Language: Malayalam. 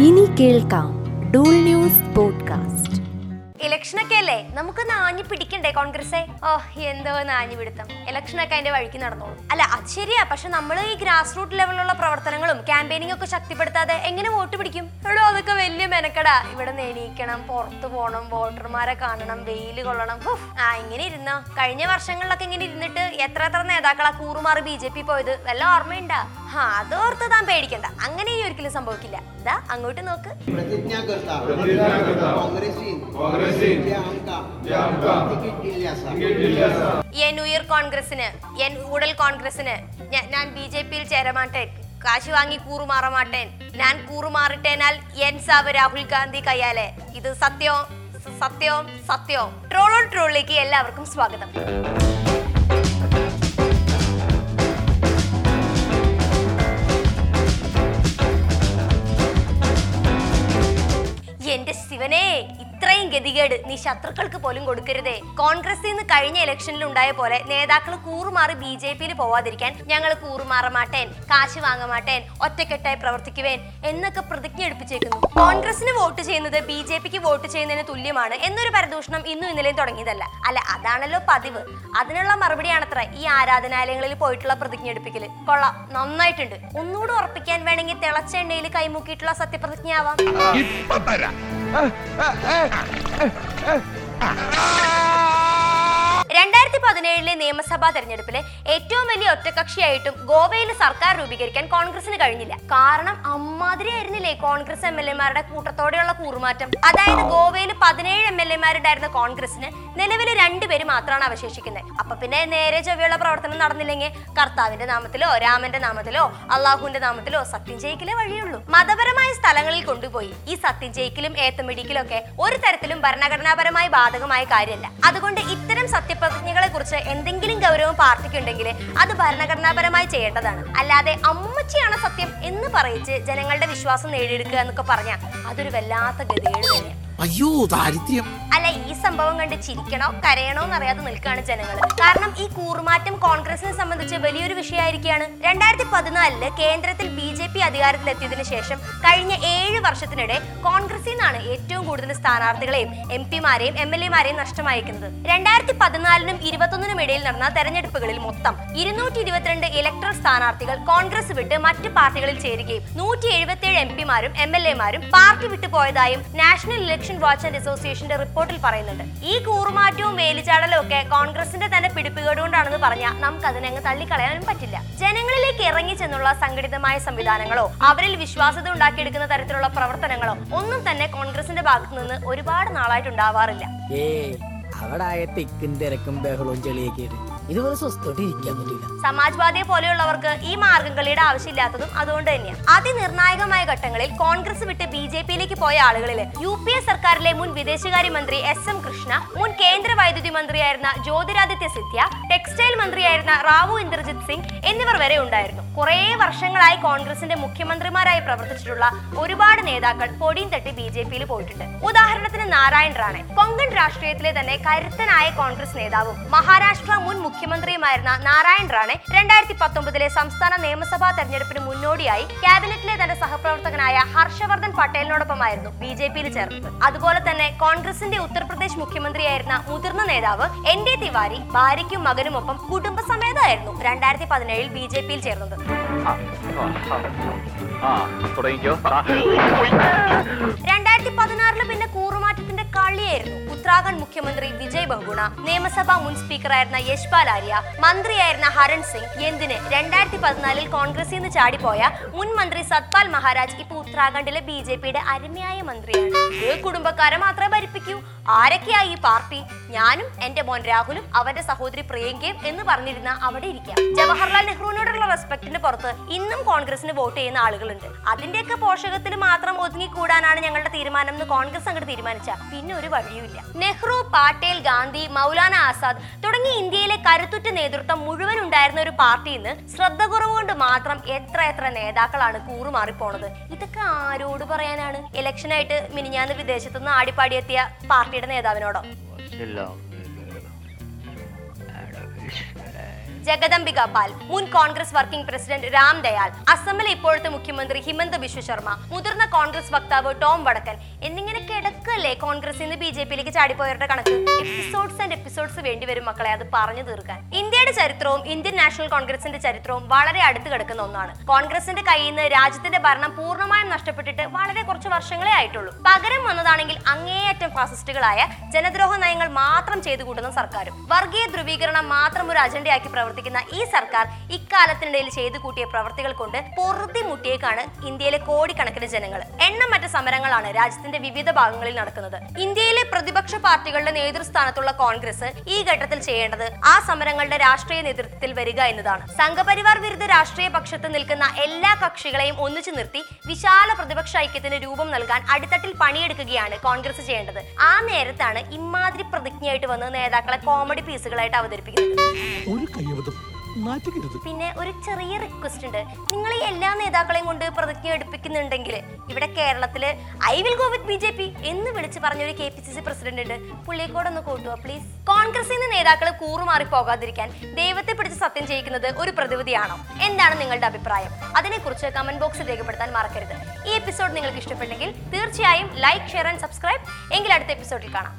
ഇനി കേൾക്കാം ഡൂൾ ന്യൂസ് പോഡ്കാസ്റ്റ്. ഇലക്ഷനൊക്കെ അല്ലേ നമുക്ക് നാഞ്ഞു പിടിക്കണ്ടേ കോൺഗ്രസേ? ഓ എന്തോ നാഞ്ഞു പിടുത്തം. ഇലക്ഷനൊക്കെ അതിന്റെ വഴിക്ക് നടന്നോളൂ. അല്ല അത് ശരിയാ. പക്ഷെ നമ്മൾ ഈ ഗ്രാസ് റൂട്ട് ലെവലിലുള്ള പ്രവർത്തനങ്ങളും ക്യാമ്പയിനിങ് ഒക്കെ ശക്തിപ്പെടുത്താതെ എങ്ങനെ വോട്ട് പിടിക്കും? എടോ അതൊക്കെ വലിയ മെനക്കടാ. ഇവിടെ എണീക്കണം പുറത്തു പോകണം വോട്ടർമാരെ കാണണം വെയിൽ കൊള്ളണം. ആ ഇങ്ങനെ ഇരുന്നോ? കഴിഞ്ഞ വർഷങ്ങളിലൊക്കെ ഇങ്ങനെ ഇരുന്നിട്ട് എത്ര എത്ര നേതാക്കളാ കൂറുമാറി ബി ജെ പി പോയത്? വല്ല ഓർമ്മയുണ്ടാ? ആ അത് ഓർത്ത് താൻ പേടിക്കണ്ട അങ്ങനെ ഈ ഒരിക്കലും സംഭവിക്കില്ല ഇതാ അങ്ങോട്ട് നോക്ക് प्रतिज्ञा करता काँग्रेसीन जे आमकां तिकीट दिल्लें आसा എൻ ഉയർ കോൺഗ്രസിന് എൻ ഊടൽ കോൺഗ്രസിന് ഞ- ഞാൻ ബി ജെ പിയിൽ ചേരമാട്ടേൻ കാശ് വാങ്ങി കൂറുമാറമാട്ടേൻ ഞാൻ കൂറുമാറിട്ടേനാൽ എൻ സാവ് രാഹുൽ ഗാന്ധി കയ്യാലെ ഇത് സത്യവും സ- സത്യവും സത്യവും ട്രോളോ ട്രോളിലേക്ക് എല്ലാവർക്കും സ്വാഗതം എന്റെ ശിവനെ ഇത്രയും ഗതികേട് നീ ശത്രുക്കൾക്ക് പോലും കൊടുക്കരുതേ. കോൺഗ്രസിൽ നിന്ന് കഴിഞ്ഞ ഇലക്ഷനിൽ ഉണ്ടായ പോലെ നേതാക്കൾ കൂറുമാറി ബി ജെ പിയിൽ പോവാതിരിക്കാൻ ഞങ്ങൾ കൂറുമാറമാട്ടേൻ കാശ് വാങ്ങമാട്ടേൻ ഒറ്റക്കെട്ടായി പ്രവർത്തിക്കുവേൻ എന്നൊക്കെ പ്രതിജ്ഞ എടുപ്പിച്ചേക്കുന്നു. കോൺഗ്രസിന് വോട്ട് ചെയ്യുന്നത് ബി ജെ പിക്ക് വോട്ട് ചെയ്യുന്നതിന് തുല്യമാണ് എന്നൊരു പരദൂഷണം ഇന്നും ഇന്നലെയും തുടങ്ങിയതല്ല. അല്ല അതാണല്ലോ പതിവ്. അതിനുള്ള മറുപടിയാണത്ര ഈ ആരാധനാലയങ്ങളിൽ പോയിട്ടുള്ള പ്രതിജ്ഞ എടുപ്പിക്കൽ കൊള്ളാം നന്നായിട്ടുണ്ട്. ഒന്നുകൂടെ ഉറപ്പിക്കാൻ വേണമെങ്കിൽ തിളച്ച എണ്ണയിൽ കൈമുക്കിയിട്ടുള്ള സത്യപ്രതിജ്ഞ ആവാം തരാം രണ്ടായിരത്തി പതിനേഴിലെ നിയമസഭാ തെരഞ്ഞെടുപ്പിലെ ഏറ്റവും വലിയ ഒറ്റകക്ഷിയായിട്ടും ഗോവയിൽ സർക്കാർ രൂപീകരിക്കാൻ കോൺഗ്രസിന് കഴിഞ്ഞില്ല. കാരണം അമ്മാതിരി ആയിരുന്നില്ലേ കോൺഗ്രസ് എം എൽ എമാരുടെ കൂട്ടത്തോടെയുള്ള കൂറുമാറ്റം? അതായത് ഗോവയിൽ പതിനേഴ് എം എൽ എമാരുണ്ടായിരുന്ന കോൺഗ്രസിന് നിലവിൽ രണ്ടുപേര് മാത്രമാണ് അവശേഷിക്കുന്നത്. അപ്പൊ പിന്നെ നേരെ ചൊവ്വയുള്ള പ്രവർത്തനം നടന്നില്ലെങ്കിൽ കർത്താവിന്റെ നാമത്തിലോ രാമന്റെ നാമത്തിലോ അള്ളാഹുവിന്റെ നാമത്തിലോ സത്യം ജയിക്കലേ വഴിയുള്ളൂ. മതപരമായ സ്ഥലങ്ങളിൽ കൊണ്ടുപോയി ഈ സത്യം ജയിക്കലും ഏത്തമിടിക്കലും ഒക്കെ ഒരു തരത്തിലും ഭരണഘടനാപരമായി ബാധകമായ കാര്യമല്ല. അതുകൊണ്ട് ഇത്തരം സത്യപ്രതിജ്ഞകളെ കുറിച്ച് എന്തെങ്കിലും ഗൗരവം പാർട്ടിക്കുണ്ടെങ്കിൽ അത് ഭരണഘടനാപരമായി ചെയ്യേണ്ടതാണ്. അല്ലാതെ അമ്മച്ചിയാണ് സത്യം എന്ന് പറയിച്ച് ജനങ്ങളുടെ വിശ്വാസം നേടിയെടുക്കുക എന്നൊക്കെ പറഞ്ഞാൽ അതൊരു വല്ലാത്ത ഗതികേട് അയ്യോ ദാരിദ്ര്യം. അല്ല ഈ സംഭവം കണ്ട് ചിരിക്കണോ കരയണോ എന്നറിയാതെ നിൽക്കുകയാണ് ജനങ്ങൾ കാരണം ഈ കൂറുമാറ്റം കോൺഗ്രസിനെ സംബന്ധിച്ച് വലിയൊരു വിഷയമായിരിക്കുകയാണ്. രണ്ടായിരത്തി പതിനാലിൽ കേന്ദ്രത്തിൽ ബി ജെ പി അധികാരത്തിലെത്തിയതിനു ശേഷം കഴിഞ്ഞ ഏഴ് വർഷത്തിനിടെ കോൺഗ്രസിൽ നിന്നാണ് ഏറ്റവും കൂടുതൽ സ്ഥാനാർത്ഥികളെയും എം പിമാരെയും എം എൽ എമാരെയും നഷ്ടമായിരിക്കുന്നത് രണ്ടായിരത്തി പതിനാലിനും ഇരുപത്തൊന്നിനും ഇടയിൽ നടന്ന തെരഞ്ഞെടുപ്പുകളിൽ മൊത്തം ഇരുന്നൂറ്റി ഇരുപത്തിരണ്ട് ഇലക്ട്രൽ സ്ഥാനാർത്ഥികൾ കോൺഗ്രസ് വിട്ട് മറ്റ് പാർട്ടികളിൽ ചേരുകയും നൂറ്റി എഴുപത്തിയേഴ് എം പിമാരും എം എൽ എമാരും പാർട്ടി വിട്ടു പോയതായും നാഷണൽ ഇലക്ഷൻ വാച്ച് ആൻഡ് അസോസിയേഷന്റെ റിപ്പോർട്ടിൽ പറയുന്നുണ്ട്. ഈ കൂറുമാറ്റവും വേലിച്ചാടലും ഒക്കെ കോൺഗ്രസിന്റെ തന്നെ പിടിപ്പുകേടുകൊണ്ടാണെന്ന് പറഞ്ഞാൽ നമുക്ക് അതിനങ്ങ് തള്ളിക്കളയാനും പറ്റില്ല. ജനങ്ങളിലേക്ക് ഇറങ്ങി ചെന്നുള്ള സംഘടിതമായ സംവിധാനങ്ങളോ അവരിൽ വിശ്വാസത ഉണ്ടാക്കിയെടുക്കുന്ന തരത്തിലുള്ള പ്രവർത്തനങ്ങളോ ഒന്നും തന്നെ കോൺഗ്രസിന്റെ ഭാഗത്തു നിന്ന് ഒരുപാട് നാളായിട്ട് ഉണ്ടാവാറില്ല. അവിടെ തിക്കും തിരക്കും ബഹളവും ചെളിയൊക്കെ ഇതുപോലെ സ്വസ്ഥമായിട്ട് ഇരിക്കാൻ പറ്റില്ല സമാജ്വാദിയെ പോലെയുള്ളവർക്ക് ഈ മാർഗംകളിയുടെ ആവശ്യമില്ലാത്തതും അതുകൊണ്ട് തന്നെയാണ് അതിനിർണായകമായ ഘട്ടങ്ങളിൽ കോൺഗ്രസ് വിട്ട് ബി ജെ പിയിലേക്ക് പോയ ആളുകളിൽ യു പി എ സർക്കാരിലെ മുൻ വിദേശകാര്യമന്ത്രി എസ് എം കൃഷ്ണ മുൻ കേന്ദ്ര വൈദ്യുതി മന്ത്രിയായിരുന്ന ജ്യോതിരാദിത്യ സിദ്ധ്യ ടെക്സ്റ്റൈൽ മന്ത്രിയായിരുന്ന റാവു ഇന്ദ്രജിത് സിംഗ് എന്നിവർ വരെ ഉണ്ടായിരുന്നു. കുറേ വർഷങ്ങളായി കോൺഗ്രസിന്റെ മുഖ്യമന്ത്രിമാരായി പ്രവർത്തിച്ചിട്ടുള്ള ഒരുപാട് നേതാക്കൾ പൊടിയും തട്ടി ബി ജെ പിയിൽ പോയിട്ടുണ്ട്. ഉദാഹരണത്തിന് നാരായൺ റാണെ. കൊങ്കൺ രാഷ്ട്രീയത്തിലെ തന്നെ കരുത്തനായ കോൺഗ്രസ് നേതാവും മഹാരാഷ്ട്ര മുൻ മുഖ്യമന്ത്രിയുമായിരുന്ന നാരായൺ റാണെ രണ്ടായിരത്തി പത്തൊമ്പതിലെ സംസ്ഥാന നിയമസഭാ തെരഞ്ഞെടുപ്പിന് മുന്നോടിയായി ക്യാബിനറ്റിലെ തന്റെ സഹപ്രവർത്തകനായ ഹർഷവർദ്ധൻ പട്ടേലിനോടൊപ്പമായിരുന്നു ബി ജെ പിയിൽ ചേർന്നത്. അതുപോലെ തന്നെ കോൺഗ്രസിന്റെ ഉത്തർപ്രദേശ് മുഖ്യമന്ത്രിയായിരുന്ന മുതിർന്ന നേതാവ് എൻ ഡി തിവാരി ഭാര്യയ്ക്കും മകനുമൊപ്പം കുടുംബസമേതമായിരുന്നു രണ്ടായിരത്തി പതിനേഴിൽ ബി ജെ പിയിൽ ചേർന്നത്. രണ്ടായിരത്തി കളിയായിരുന്നു ഉത്തരാഖണ്ഡ് മുഖ്യമന്ത്രി വിജയ് ബഹുഗുണ നിയമസഭാ മുൻ സ്പീക്കറായിരുന്ന യശ്പാൽ ആര്യ മന്ത്രിയായിരുന്ന ഹരൺ സിംഗ് എന്തിന് രണ്ടായിരത്തി പതിനാലിൽ കോൺഗ്രസിൽ നിന്ന് ചാടിപ്പോയ മുൻ മന്ത്രി സത്പാൽ മഹാരാജ് ഇപ്പൊ ഉത്തരാഖണ്ഡിലെ ബി ജെ പിയുടെ അരുമയായ മന്ത്രിയാണ്. കുടുംബക്കാരെ മാത്രമേ ഭരിപ്പിക്കൂ. ആരൊക്കെയാ ഈ പാർട്ടി? ഞാനും എന്റെ മോൻ രാഹുലും അവന്റെ സഹോദരി പ്രിയങ്കയും എന്ന് പറഞ്ഞിരുന്ന അവിടെ ഇരിക്കാം. ജവഹർലാൽ നെഹ്റുവിനോടുള്ള റെസ്പെക്ടിന് പുറത്ത് ഇന്നും കോൺഗ്രസിന് വോട്ട് ചെയ്യുന്ന ആളുകളുണ്ട്. അതിന്റെയൊക്കെ പോഷകത്തിൽ മാത്രം ഒതുങ്ങിക്കൂടാനാണ് ഞങ്ങളുടെ തീരുമാനം എന്ന് കോൺഗ്രസ് അങ്ങോട്ട് തീരുമാനിച്ച. പിന്നെ ഒരു വഴിയുമില്ല. നെഹ്റു പാട്ടേൽ ഗാന്ധി മൗലാന ആസാദ് തുടങ്ങി ഇന്ത്യയിലെ കരുത്തുറ്റ നേതൃത്വം മുഴുവൻ ഉണ്ടായിരുന്ന ഒരു പാർട്ടിയിൽ നിന്ന് ശ്രദ്ധ കുറവുകൊണ്ട് മാത്രം എത്ര എത്ര നേതാക്കളാണ് കൂറുമാറിപ്പോണത്? ഇതൊക്കെ ആരോട് പറയാനാണ്? ഇലക്ഷനായിട്ട് മിനിഞ്ഞാന്ന് വിദേശത്തുനിന്ന് ആടിപ്പാടിയെത്തിയ പാർട്ടിയുടെ നേതാവിനോടോ? ജഗദംബിക പാൽ മുൻ കോൺഗ്രസ് വർക്കിംഗ് പ്രസിഡന്റ് രാം ദയാൽ അസമിലെ ഇപ്പോഴത്തെ മുഖ്യമന്ത്രി ഹിമന്ത ബിശ്വ ശർമ്മ മുതിർന്ന കോൺഗ്രസ് വക്താവ് ടോം വടക്കൻ എന്നിങ്ങനെ കിടക്കല്ലേ കോൺഗ്രസ് ഇന്ന് ബി ജെ പിയിലേക്ക് ചാടിപ്പോയവരുടെ കണക്ക്? എപ്പിസോഡ്സ് ആൻഡ് എപ്പിസോഡ്സ് വേണ്ടിവരും മക്കളെ അത് പറഞ്ഞു തീർക്കാൻ. ഇന്ത്യയുടെ ചരിത്രവും ഇന്ത്യൻ നാഷണൽ കോൺഗ്രസിന്റെ ചരിത്രവും വളരെ അടുത്ത് കിടക്കുന്ന ഒന്നാണ്. കോൺഗ്രസിന്റെ കയ്യിൽ നിന്ന് രാജ്യത്തിന്റെ ഭരണം പൂർണമായും നഷ്ടപ്പെട്ടിട്ട് വളരെ കുറച്ച് വർഷങ്ങളെ ആയിട്ടുള്ളൂ. പകരം വന്നതാണെങ്കിൽ അങ്ങേയറ്റം ഫാസിസ്റ്റുകളായ ജനദ്രോഹ നയങ്ങൾ മാത്രം ചെയ്തു കൂട്ടുന്ന സർക്കാരും വർഗീയ ധ്രുവീകരണം മാത്രം ഒരു അജണ്ടയാക്കി പ്രവർത്തിക്കുന്ന ഈ സർക്കാർ ഇക്കാലത്തിനിടയിൽ ചെയ്തു കൂട്ടിയ പ്രവർത്തികൾ കൊണ്ട് പൊറുതി മുട്ടിയേക്കാണ് ഇന്ത്യയിലെ കോടിക്കണക്കിന് ജനങ്ങൾ. എണ്ണമറ്റ സമരങ്ങളാണ് രാജ്യത്തിന്റെ വിവിധ ഭാഗങ്ങളിൽ നടക്കുന്നത്. ഇന്ത്യയിലെ പ്രതിപക്ഷ പാർട്ടികളുടെ നേതൃസ്ഥാനത്തുള്ള കോൺഗ്രസ് ഈ ഘട്ടത്തിൽ ചെയ്യേണ്ടത് ആ സമരങ്ങളുടെ രാഷ്ട്രീയ നേതൃത്വത്തിൽ വരിക എന്നതാണ്. സംഘപരിവാർ വിരുദ്ധ രാഷ്ട്രീയ പക്ഷത്ത് നിൽക്കുന്ന എല്ലാ കക്ഷികളെയും ഒന്നിച്ചു നിർത്തി വിശാല പ്രതിപക്ഷ ഐക്യത്തിന് രൂപം നൽകാൻ അടിത്തട്ടിൽ പണിയെടുക്കുകയാണ് കോൺഗ്രസ് ചെയ്യേണ്ടത്. ആ നേരത്താണ് ഇമാതിരി പ്രതിജ്ഞയായിട്ട് വന്ന് നേതാക്കളെ കോമഡി പീസുകളായിട്ട് അവതരിപ്പിക്കുന്നത്. ഒരു പിന്നെ ഒരു ചെറിയ റിക്വസ്റ്റ് ഉണ്ട്. നിങ്ങൾ ഈ എല്ലാ നേതാക്കളെയും കൊണ്ട് പ്രതിജ്ഞ എടുപ്പിക്കുന്നുണ്ടെങ്കിൽ ഇവിടെ കേരളത്തിൽ I will go with B J P എന്ന് വിളിച്ച് പറഞ്ഞൊരു K P C C president ഉണ്ട്. പുള്ളിക്കോട് ഒന്ന് കൂട്ടുക പ്ലീസ് കോൺഗ്രസിൽ നിന്ന് നേതാക്കൾ കൂറുമാറി പോകാതിരിക്കാൻ ദൈവത്തെ പിടിച്ച് സത്യം ചെയ്യിക്കുന്നത് ഒരു പ്രതിവിധിയാണോ? എന്താണ് നിങ്ങളുടെ അഭിപ്രായം? അതിനെക്കുറിച്ച് കമന്റ് ബോക്സിൽ രേഖപ്പെടുത്താൻ മറക്കരുത്. ഈ എപ്പിസോഡ് നിങ്ങൾക്ക് ഇഷ്ടപ്പെട്ടെങ്കിൽ തീർച്ചയായും ലൈക്ക് ഷെയർ ആൻഡ് സബ്സ്ക്രൈബ് എങ്കിൽ അടുത്ത എപ്പിസോഡിൽ കാണാം.